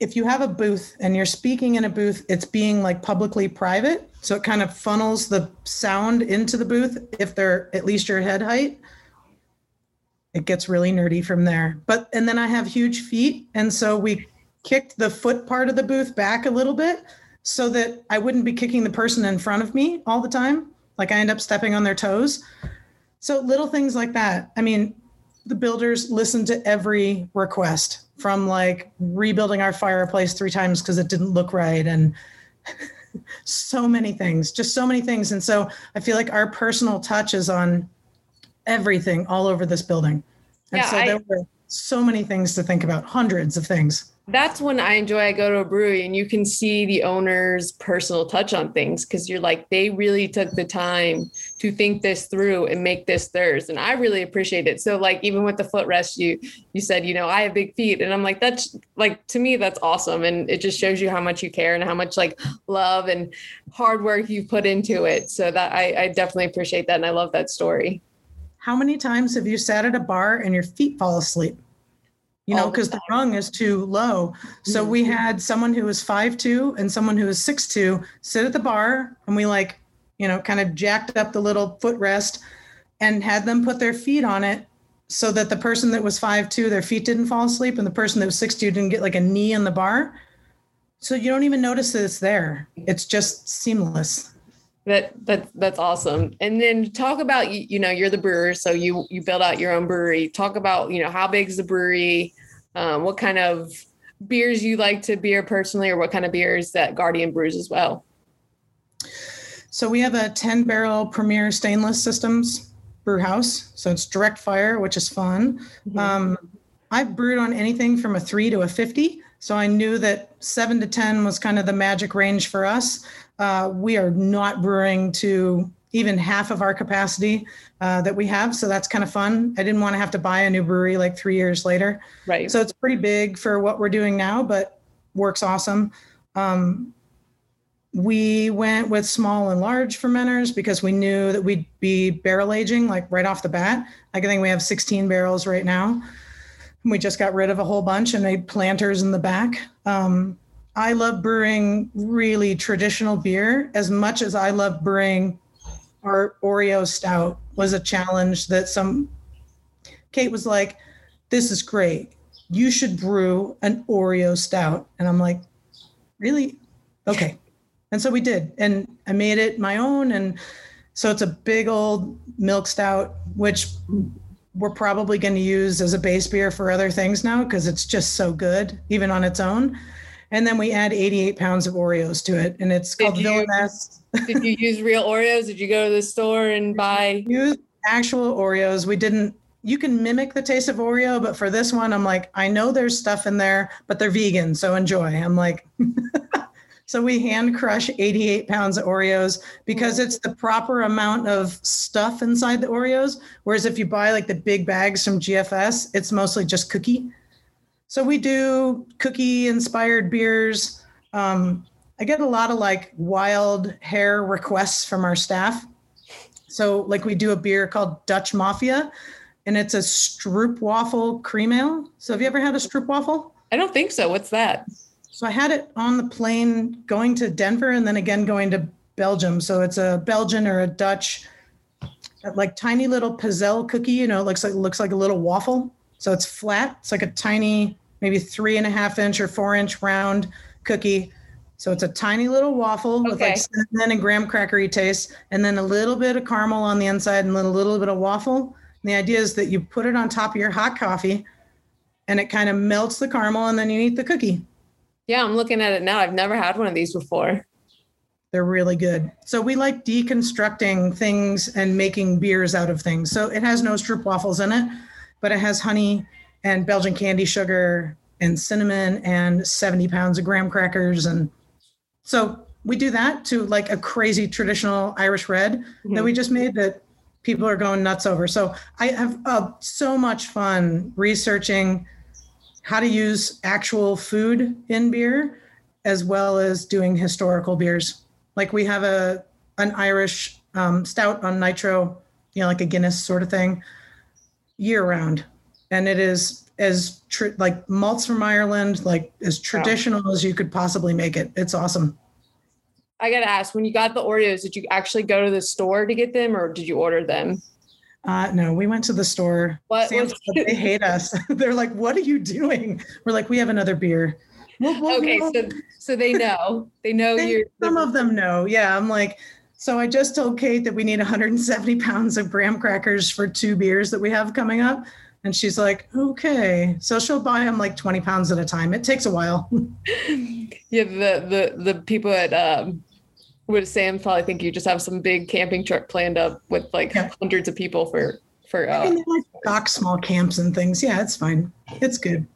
if you have a booth and you're speaking in a booth, it's being like publicly private. So it kind of funnels the sound into the booth if they're at least your head height it gets really nerdy from there. But and then I have huge feet, and so we kicked the foot part of the booth back a little bit so that I wouldn't be kicking the person in front of me all the time. Like I end up stepping on their toes. So little things like that. I mean, the builders listened to every request from like rebuilding our fireplace three times because it didn't look right and so many things, just so many things. And so I feel like our personal touch is on everything all over this building. And yeah, so there I, were so many things to think about, hundreds of things. That's when I enjoy I go to a brewery and you can see the owner's personal touch on things because you're like, they really took the time to think this through and make this theirs. And I really appreciate it. So like even with the footrest, you you said, you know, I have big feet. And I'm like, that's like to me, that's awesome. And it just shows you how much you care and how much like love and hard work you put into it. So that I, I definitely appreciate that. And I love that story how many times have you sat at a bar and your feet fall asleep? You know, because the, the rung is too low. So mm-hmm. we had someone who was five two and someone who was six two sit at the bar and we like, you know, kind of jacked up the little footrest and had them put their feet on it so that the person that was five two, their feet didn't fall asleep, and the person that was six two didn't get like a knee in the bar. So you don't even notice that it's there. It's just seamless. That that that's awesome. And then talk about you, you know you're the brewer, so you you build out your own brewery. Talk about you know how big is the brewery, um, what kind of beers you like to beer personally, or what kind of beers that Guardian brews as well. So we have a 10 barrel Premier Stainless Systems brew house. So it's direct fire, which is fun. Mm-hmm. Um, I've brewed on anything from a three to a 50. So I knew that seven to 10 was kind of the magic range for us. Uh, we are not brewing to even half of our capacity uh, that we have. So that's kind of fun. I didn't want to have to buy a new brewery like three years later. Right. So it's pretty big for what we're doing now, but works awesome. Um, we went with small and large fermenters because we knew that we'd be barrel aging like right off the bat. I think we have 16 barrels right now. We just got rid of a whole bunch and made planters in the back. Um, I love brewing really traditional beer as much as I love brewing our Oreo stout was a challenge that some Kate was like, This is great. You should brew an Oreo stout. And I'm like, Really? Okay. And so we did. And I made it my own. And so it's a big old milk stout, which we're probably going to use as a base beer for other things now because it's just so good, even on its own and then we add 88 pounds of Oreos to it, and it's called Villainess. did you use real Oreos? Did you go to the store and buy? Use actual Oreos. We didn't. You can mimic the taste of Oreo, but for this one, I'm like, I know there's stuff in there, but they're vegan, so enjoy. I'm like. So we hand crush 88 pounds of Oreos because mm-hmm. it's the proper amount of stuff inside the Oreos. Whereas if you buy like the big bags from GFS, it's mostly just cookie. So we do cookie inspired beers. Um, I get a lot of like wild hair requests from our staff. So like we do a beer called Dutch Mafia, and it's a stroopwafel cream ale. So have you ever had a stroopwafel? I don't think so. What's that? So I had it on the plane going to Denver and then again going to Belgium. So it's a Belgian or a Dutch, like tiny little pizzelle cookie. You know, it looks like looks like a little waffle. So it's flat. It's like a tiny, maybe three and a half inch or four inch round cookie. So it's a tiny little waffle okay. with like cinnamon and graham crackery taste, and then a little bit of caramel on the inside and then a little bit of waffle. And the idea is that you put it on top of your hot coffee and it kind of melts the caramel and then you eat the cookie. Yeah, I'm looking at it now. I've never had one of these before. They're really good. So we like deconstructing things and making beers out of things. So it has no stroopwafels in it but it has honey and Belgian candy sugar and cinnamon and 70 pounds of graham crackers. And so we do that to like a crazy traditional Irish red mm-hmm. that we just made that people are going nuts over. So I have uh, so much fun researching how to use actual food in beer as well as doing historical beers. Like we have a an Irish um, stout on nitro, you know, like a Guinness sort of thing, year round, and it is as tr- like malts from Ireland, like as traditional wow. as you could possibly make it. It's awesome. I gotta ask, when you got the Oreos, did you actually go to the store to get them, or did you order them? Uh, no, we went to the store. What? Was- they hate us. They're like, "What are you doing?" We're like, "We have another beer." okay, so so they know. They know you. Some of them know. Yeah, I'm like, so I just told Kate that we need 170 pounds of graham crackers for two beers that we have coming up. And she's like, okay. So she'll buy them like 20 pounds at a time. It takes a while. yeah, the the the people at um would Sam probably think you just have some big camping truck planned up with like yeah. hundreds of people for for uh like dock small camps and things. Yeah, it's fine. It's good.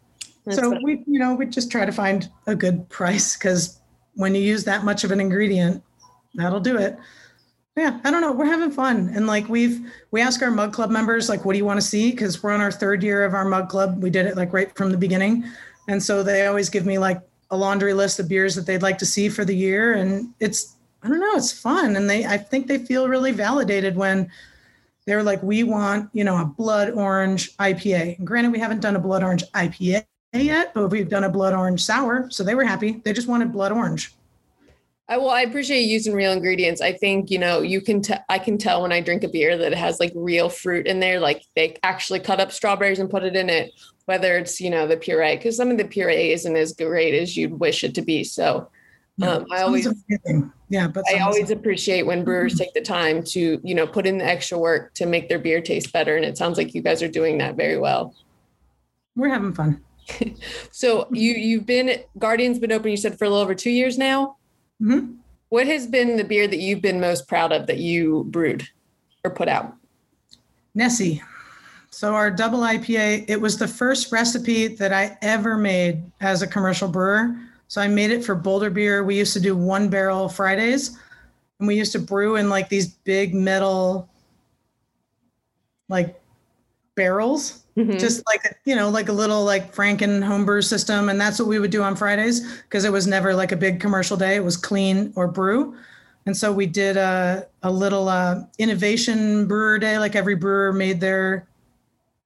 That's so we you know we just try to find a good price because when you use that much of an ingredient, that'll do it. Yeah, I don't know. We're having fun, and like we've we ask our mug club members like, what do you want to see? Because we're on our third year of our mug club. We did it like right from the beginning, and so they always give me like a laundry list of beers that they'd like to see for the year, and it's I don't know, it's fun, and they I think they feel really validated when they're like, we want you know a blood orange IPA. And granted, we haven't done a blood orange IPA yet, but we've done a blood orange sour, so they were happy. They just wanted blood orange. I, well, I appreciate using real ingredients. I think you know you can. T- I can tell when I drink a beer that it has like real fruit in there. Like they actually cut up strawberries and put it in it. Whether it's you know the puree, because some of the puree isn't as great as you'd wish it to be. So um, I always, yeah, but I always appreciate when brewers take the time to you know put in the extra work to make their beer taste better. And it sounds like you guys are doing that very well. We're having fun. so you you've been Guardian's been open. You said for a little over two years now. Mm-hmm. What has been the beer that you've been most proud of that you brewed or put out? Nessie. So our double IPA, it was the first recipe that I ever made as a commercial brewer. So I made it for Boulder Beer. We used to do one barrel Fridays, and we used to brew in like these big metal, like barrels Mm-hmm. Just like you know, like a little like Franken homebrew system, and that's what we would do on Fridays because it was never like a big commercial day. It was clean or brew, and so we did a a little uh, innovation brewer day. Like every brewer made their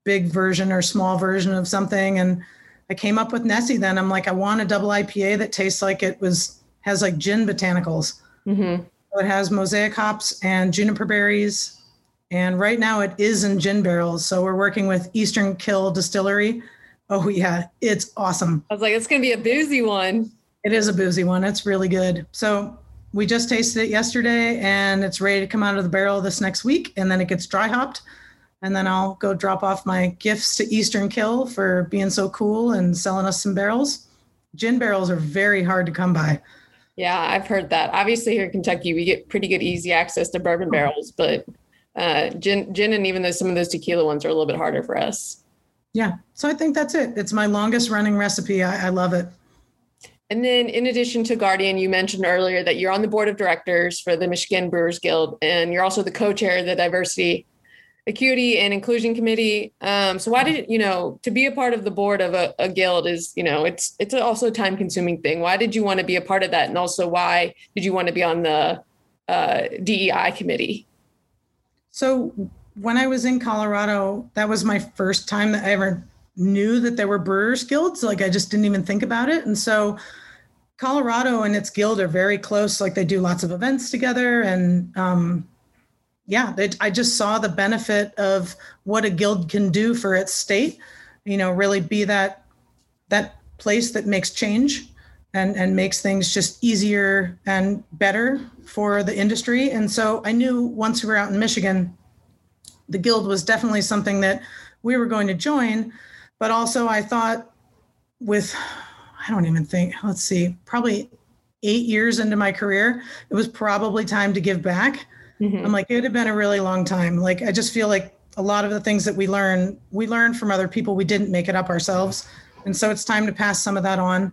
big version or small version of something, and I came up with Nessie. Then I'm like, I want a double IPA that tastes like it was has like gin botanicals. Mm-hmm. So it has mosaic hops and juniper berries and right now it is in gin barrels. So we're working with Eastern Kille Distillery. Oh, yeah, it's awesome. I was like, it's going to be a boozy one. It is a boozy one. It's really good. So we just tasted it yesterday and it's ready to come out of the barrel this next week. And then it gets dry hopped. And then I'll go drop off my gifts to Eastern Kill for being so cool and selling us some barrels. Gin barrels are very hard to come by. Yeah, I've heard that. Obviously, here in Kentucky, we get pretty good easy access to bourbon barrels, but uh, gin, gin, and even though some of those tequila ones are a little bit harder for us. Yeah, so I think that's it. It's my longest running recipe. I, I love it. And then, in addition to Guardian, you mentioned earlier that you're on the board of directors for the Michigan Brewers Guild, and you're also the co-chair of the Diversity, Equity, and Inclusion Committee. Um, so, why did you know to be a part of the board of a, a guild is you know it's it's also a time-consuming thing. Why did you want to be a part of that, and also why did you want to be on the uh, DEI committee? So when I was in Colorado, that was my first time that I ever knew that there were brewers guilds. Like I just didn't even think about it. And so Colorado and its guild are very close. Like they do lots of events together. And um, yeah, they, I just saw the benefit of what a guild can do for its state. You know, really be that that place that makes change and and makes things just easier and better for the industry. And so I knew once we were out in Michigan, the guild was definitely something that we were going to join. But also, I thought with, I don't even think, let's see, probably eight years into my career, it was probably time to give back. Mm-hmm. I'm like, it had been a really long time. Like, I just feel like a lot of the things that we learn, we learned from other people. We didn't make it up ourselves. And so it's time to pass some of that on.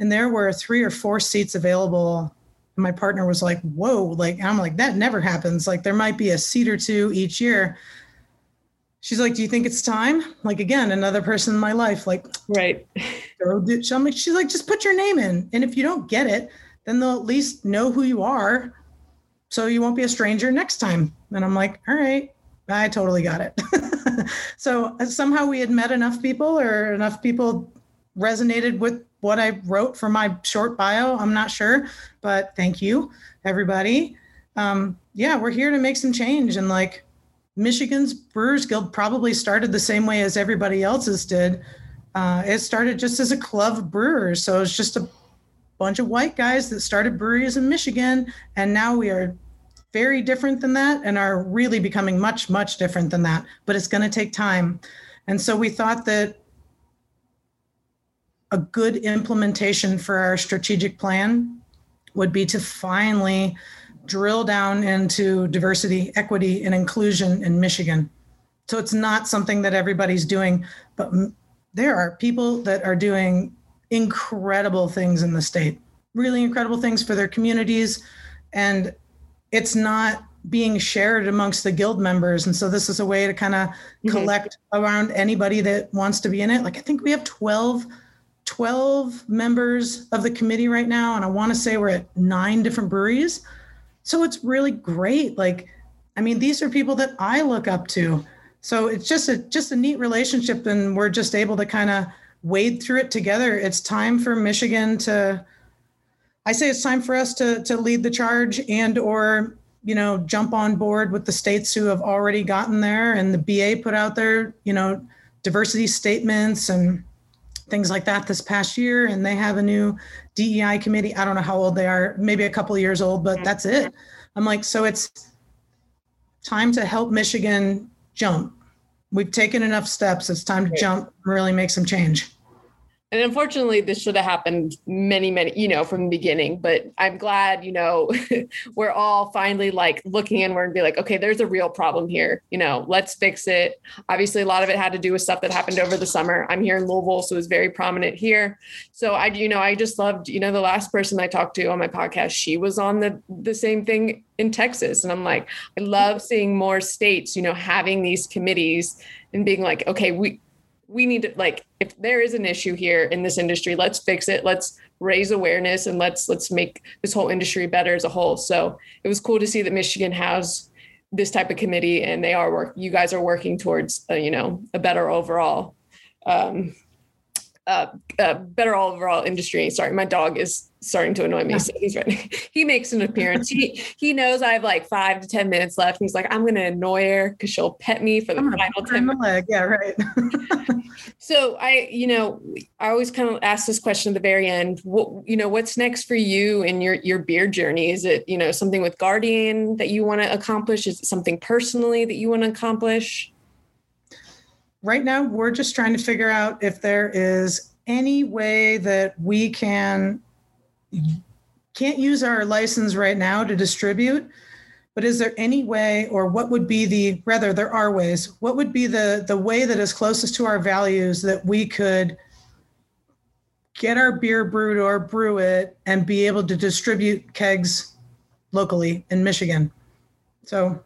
And there were three or four seats available and my partner was like, whoa, like, I'm like, that never happens. Like, there might be a seat or two each year. She's like, do you think it's time? Like, again, another person in my life, like, right. Go do, I'm like, she's like, just put your name in. And if you don't get it, then they'll at least know who you are. So you won't be a stranger next time. And I'm like, all right, I totally got it. so uh, somehow we had met enough people or enough people resonated with what I wrote for my short bio. I'm not sure, but thank you, everybody. Um, yeah, we're here to make some change. And like Michigan's Brewers Guild probably started the same way as everybody else's did. Uh, it started just as a club of brewers. So it's just a bunch of white guys that started breweries in Michigan. And now we are very different than that and are really becoming much, much different than that. But it's going to take time. And so we thought that a good implementation for our strategic plan would be to finally drill down into diversity, equity, and inclusion in Michigan. So it's not something that everybody's doing, but there are people that are doing incredible things in the state, really incredible things for their communities. And it's not being shared amongst the guild members. And so this is a way to kind of mm-hmm. collect around anybody that wants to be in it. Like I think we have 12 12 members of the committee right now, and I want to say we're at nine different breweries. So it's really great. Like, I mean, these are people that I look up to. So it's just a just a neat relationship, and we're just able to kind of wade through it together. It's time for Michigan to. I say it's time for us to to lead the charge and or you know jump on board with the states who have already gotten there and the BA put out their you know diversity statements and things like that this past year and they have a new DEI committee. I don't know how old they are, maybe a couple years old, but that's it. I'm like, so it's time to help Michigan jump. We've taken enough steps. It's time to jump and really make some change and unfortunately this should have happened many many you know from the beginning but i'm glad you know we're all finally like looking inward and be like okay there's a real problem here. You know let's fix it. Obviously a lot of it had to do with stuff that happened over the summer. I'm here in louisville so it was very prominent here. So i you know i just loved you know the last person i talked to on my podcast she was on the the same thing in texas. And i'm like i love seeing more states you know having these committees and being like okay we we need to like if there is an issue here in this industry let's fix it. Let's raise awareness and let's let's make this whole industry better as a whole. So it was cool to see that michigan has this type of committee and they are work you guys are working towards a, you know a better overall um uh, uh better overall industry sorry my dog is starting to annoy me. So he's ready. he makes an appearance. He he knows I have like five to ten minutes left. And He's like, I'm gonna annoy her because she'll pet me for the I'm final ten minutes. Leg. Yeah, right. so I, you know, I always kind of ask this question at the very end. What you know, what's next for you in your your beer journey? Is it, you know, something with Guardian that you want to accomplish? Is it something personally that you want to accomplish? Right now, we're just trying to figure out if there is any way that we can can't use our license right now to distribute, but is there any way, or what would be the, rather, there are ways, what would be the, the way that is closest to our values that we could get our beer brewed or brew it and be able to distribute kegs locally in Michigan? So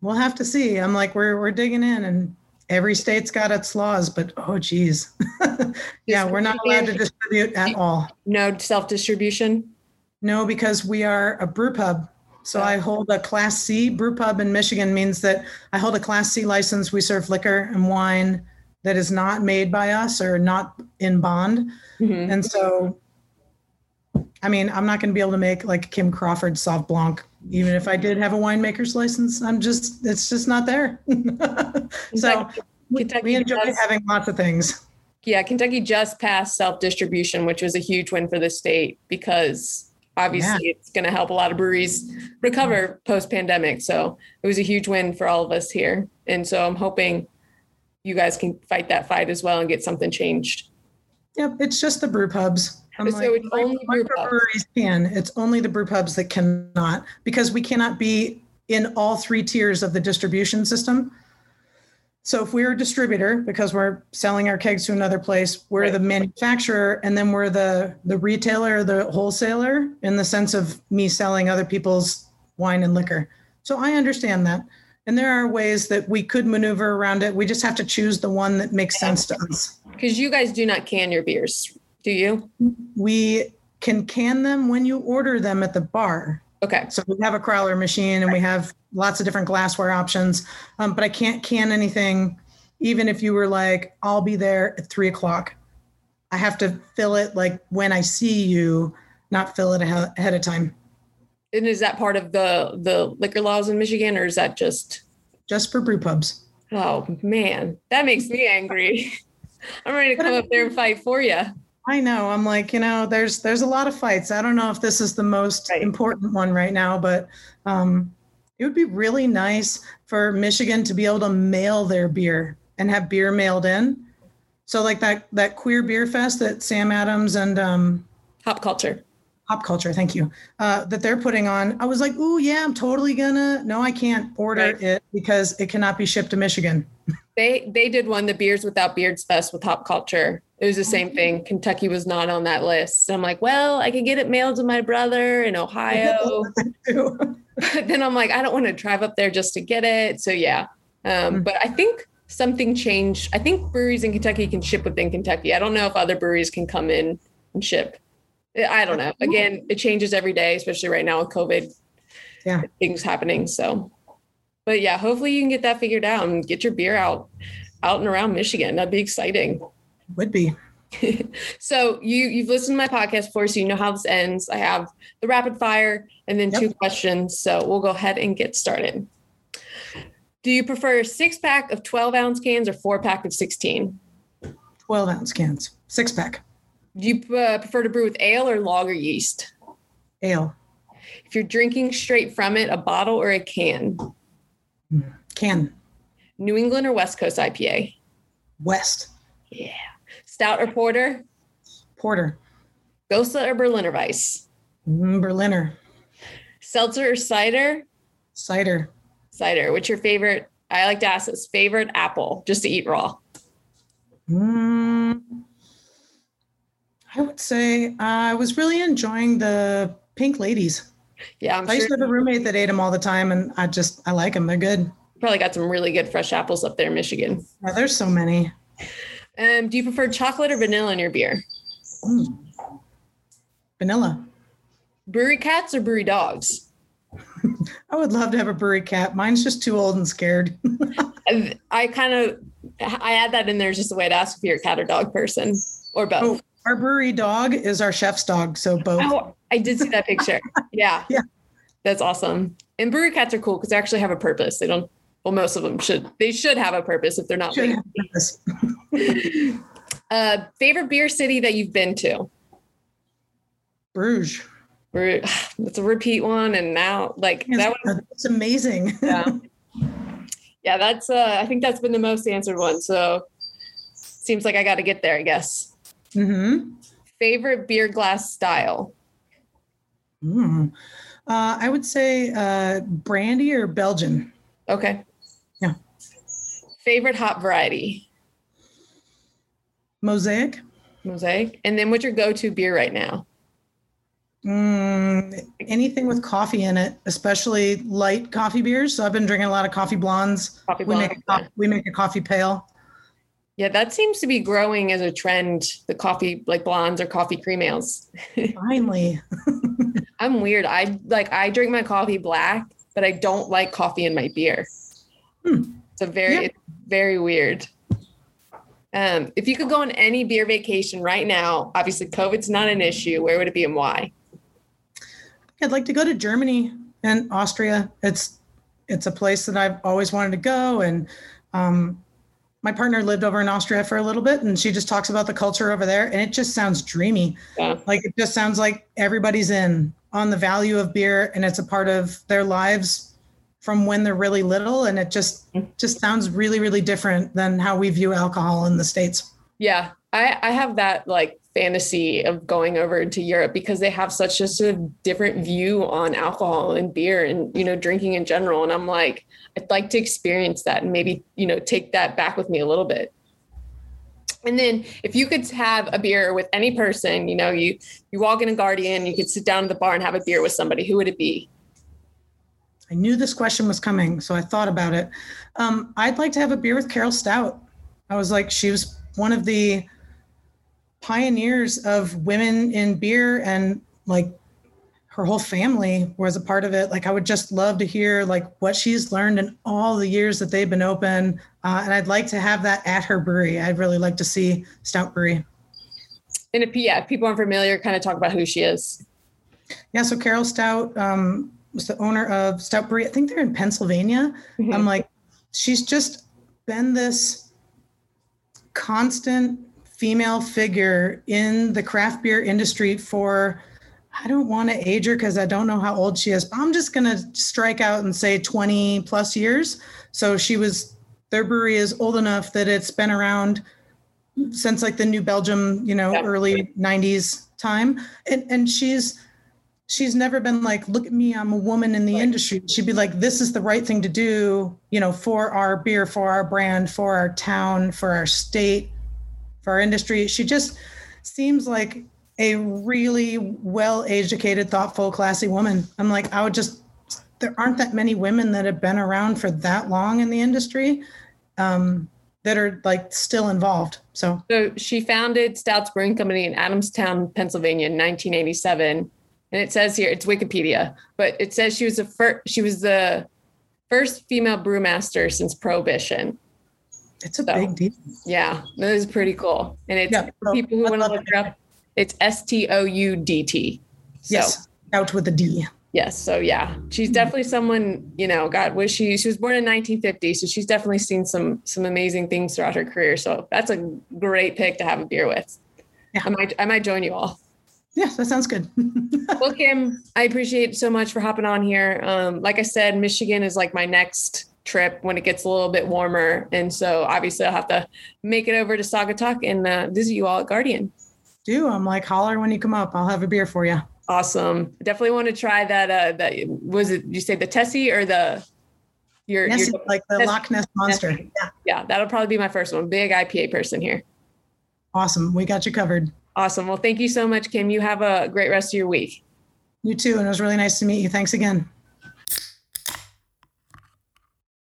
we'll have to see. I'm like, we're, we're digging in and every state's got its laws, but oh geez. yeah, we're not allowed to distribute at all. No self-distribution? No, because we are a brew pub. So I hold a class C brew pub in Michigan means that I hold a class C license. We serve liquor and wine that is not made by us or not in bond. Mm-hmm. And so I mean, I'm not going to be able to make like Kim Crawford Sauv Blanc even if I did have a winemaker's license, I'm just it's just not there. so Kentucky we enjoy does, having lots of things. Yeah, Kentucky just passed self distribution, which was a huge win for the state because obviously yeah. it's going to help a lot of breweries recover post pandemic. So it was a huge win for all of us here, and so I'm hoping you guys can fight that fight as well and get something changed. Yep, it's just the brew pubs. I'm so like, it's only breweries can. It's only the brew pubs that cannot because we cannot be in all three tiers of the distribution system. So if we're a distributor because we're selling our kegs to another place, we're Right. the manufacturer and then we're the the retailer, the wholesaler in the sense of me selling other people's wine and liquor. So I understand that. And there are ways that we could maneuver around it. We just have to choose the one that makes sense to us. Because you guys do not can your beers, do you? We can can them when you order them at the bar. Okay. So we have a crowler machine and we have lots of different glassware options. Um, but I can't can anything, even if you were like, I'll be there at three o'clock. I have to fill it like when I see you, not fill it ahe- ahead of time, And is that part of the the liquor laws in Michigan, or is that just? just for brew pubs. Oh man, that makes me angry. I'm ready to come up there and fight for you. I know. I'm like, you know, there's there's a lot of fights. I don't know if this is the most Right. important one right now, but um, it would be really nice for Michigan to be able to mail their beer and have beer mailed in. So like that that queer beer fest that Sam Adams and um, Hop culture. Hop Culture, thank you, uh, that they're putting on. I was like, ooh, yeah, I'm totally gonna. No, I can't order Right. it because it cannot be shipped to Michigan. They they did one the beers without beards fest with Hop Culture. It was the same thing. Kentucky was not on that list. So I'm like, well, I could get it mailed to my brother in Ohio. but then I'm like, I don't want to drive up there just to get it. So yeah. Um, Mm. but I think something changed. I think breweries in Kentucky can ship within Kentucky. I don't know if other breweries can come in and ship. I don't know. Again, it changes every day, especially right now with COVID. Yeah. Things happening. So but yeah, hopefully you can get that figured out and get your beer out out and around Michigan. That'd be exciting. Would be. So you you've listened to my podcast before, so you know how this ends. I have the rapid fire and then Yep. two questions. So we'll go ahead and get started. Do you prefer a six pack of 12 ounce cans or four pack of 16? 12 ounce cans, six pack, Do you uh, prefer to brew with ale or lager yeast? ale, If you're drinking straight from it, a bottle or a can? can, New England or West Coast IPA? west, Yeah. Stout or porter? porter, Gose or Berliner Weiss? mm, Berliner, Seltzer or cider? cider. Cider. What's your favorite? I like to ask this favorite apple just to eat raw. Mm, I would say I was really enjoying the pink ladies. Yeah, I'm I used sure to have a roommate that ate them all the time, and I just I like them. They're good. probably got some really good fresh apples up there in Michigan. Yeah, there's so many. Um, do you prefer chocolate or vanilla in your beer? Mm. Vanilla. Brewery cats or brewery dogs? I would love to have a brewery cat. Mine's just too old and scared. I, I kind of I add that in there just a way to ask if you're a cat or dog person or Oh, both. our brewery dog is our chef's dog, so both. Oh, I did see that picture. Yeah. Yeah. That's awesome. And brewery cats are cool because they actually have a purpose. They don't well, most of them should. They should have a purpose if they're not. Should big. have. Uh, favorite beer city that you've been to? Bruges. It's a repeat one, and now like that one. It's amazing. Yeah, yeah. That's. Uh, I think that's been the most answered one. So seems like I got to get there. I guess. Mm-hmm. Favorite beer glass style? Mm. Uh, I would say uh, brandy or Belgian. Okay. Yeah. Favorite hop variety? Mosaic. Mosaic. And then what's your go-to beer right now? Mm, anything with coffee in it, especially light coffee beers. So I've been drinking a lot of coffee blondes. Coffee We make a, co- we make a coffee pale. Yeah, that seems to be growing as a trend. The coffee, like blondes or coffee cream ales. Finally, I'm weird. I like I drink my coffee black, but I don't like coffee in my beer. Hmm. It's a very Yeah. it's very weird. Um, if you could go on any beer vacation right now, obviously COVID's not an issue. Where would it be and why? I'd like to go to Germany and Austria. It's it's a place that I've always wanted to go, and um, my partner lived over in Austria for a little bit, and she just talks about the culture over there, and it just sounds dreamy. Yeah. Like it just sounds like everybody's in on the value of beer, and it's a part of their lives from when they're really little, and it just just sounds really really different than how we view alcohol in the states. Yeah, I I have that like fantasy of going over to Europe because they have such just a different view on alcohol and beer and you know drinking in general. And I'm like, I'd like to experience that and maybe you know take that back with me a little bit. And then if you could have a beer with any person, you know, you you walk in a Guardian, you could sit down at the bar and have a beer with somebody. Who would it be? I knew this question was coming, so I thought about it. Um, I'd like to have a beer with Carol Stoudt. I was like, she was one of the pioneers of women in beer, and like her whole family was a part of it. Like, I would just love to hear like what she's learned in all the years that they've been open, uh, and I'd like to have that at her brewery. I'd really like to see Stoudt Brewery. And if yeah, if people aren't familiar, kind of talk about who she is. Yeah, so Carol Stoudt um, was the owner of Stoudt Brewery. I think they're in Pennsylvania. Mhm. I'm like, she's just been this constant female figure in the craft beer industry for I don't want to age her because I don't know how old she is, but I'm just gonna strike out and say 20 plus years. So she was their brewery is old enough that it's been around since like the New Belgium, you know, Yeah. early 90s time. And and she's she's never been like, look at me, I'm a woman in the Right. industry. She'd be like, this is the right thing to do, you know, for our beer, for our brand, for our town, for our state, for our industry. She just seems like a really well educated, thoughtful, classy woman. I'm like, I would just, there aren't that many women that have been around for that long in the industry um, that are like still involved. So So she founded Stoudts Brewing Company in Adamstown, Pennsylvania in 1987. And it says here, it's Wikipedia, but it says she was the first, she was the first female brewmaster since Prohibition. it's a So, big deal. Yeah, that is pretty cool. And it's Yeah, people who want to look her up. It's S T O U D T. So, Yes, out with a D. Yes. So yeah, she's hmm. definitely someone, you know, God, was she she was born in 1950. So she's definitely seen some some amazing things throughout her career. So that's a great pick to have a beer with. Yeah. I might I might join you all. Yeah, that sounds good. Well, Kim, I appreciate so much for hopping on here. Um, like I said, Michigan is like my next trip when it gets a little bit warmer. And so obviously I'll have to make it over to Saugatuck and uh, visit you all at Guardian. Do I'm like holler when you come up. I'll have a beer for you. Awesome. Definitely want to try that. Uh, that was it. You say the Tessie or the your, Yes, your like the. Loch Ness monster. Yeah, yeah, that'll probably be my first one. Big IPA person here. awesome. We got you covered. Awesome. Well, thank you so much, Kim. You have a great rest of your week. You too, and it was really nice to meet you. Thanks again.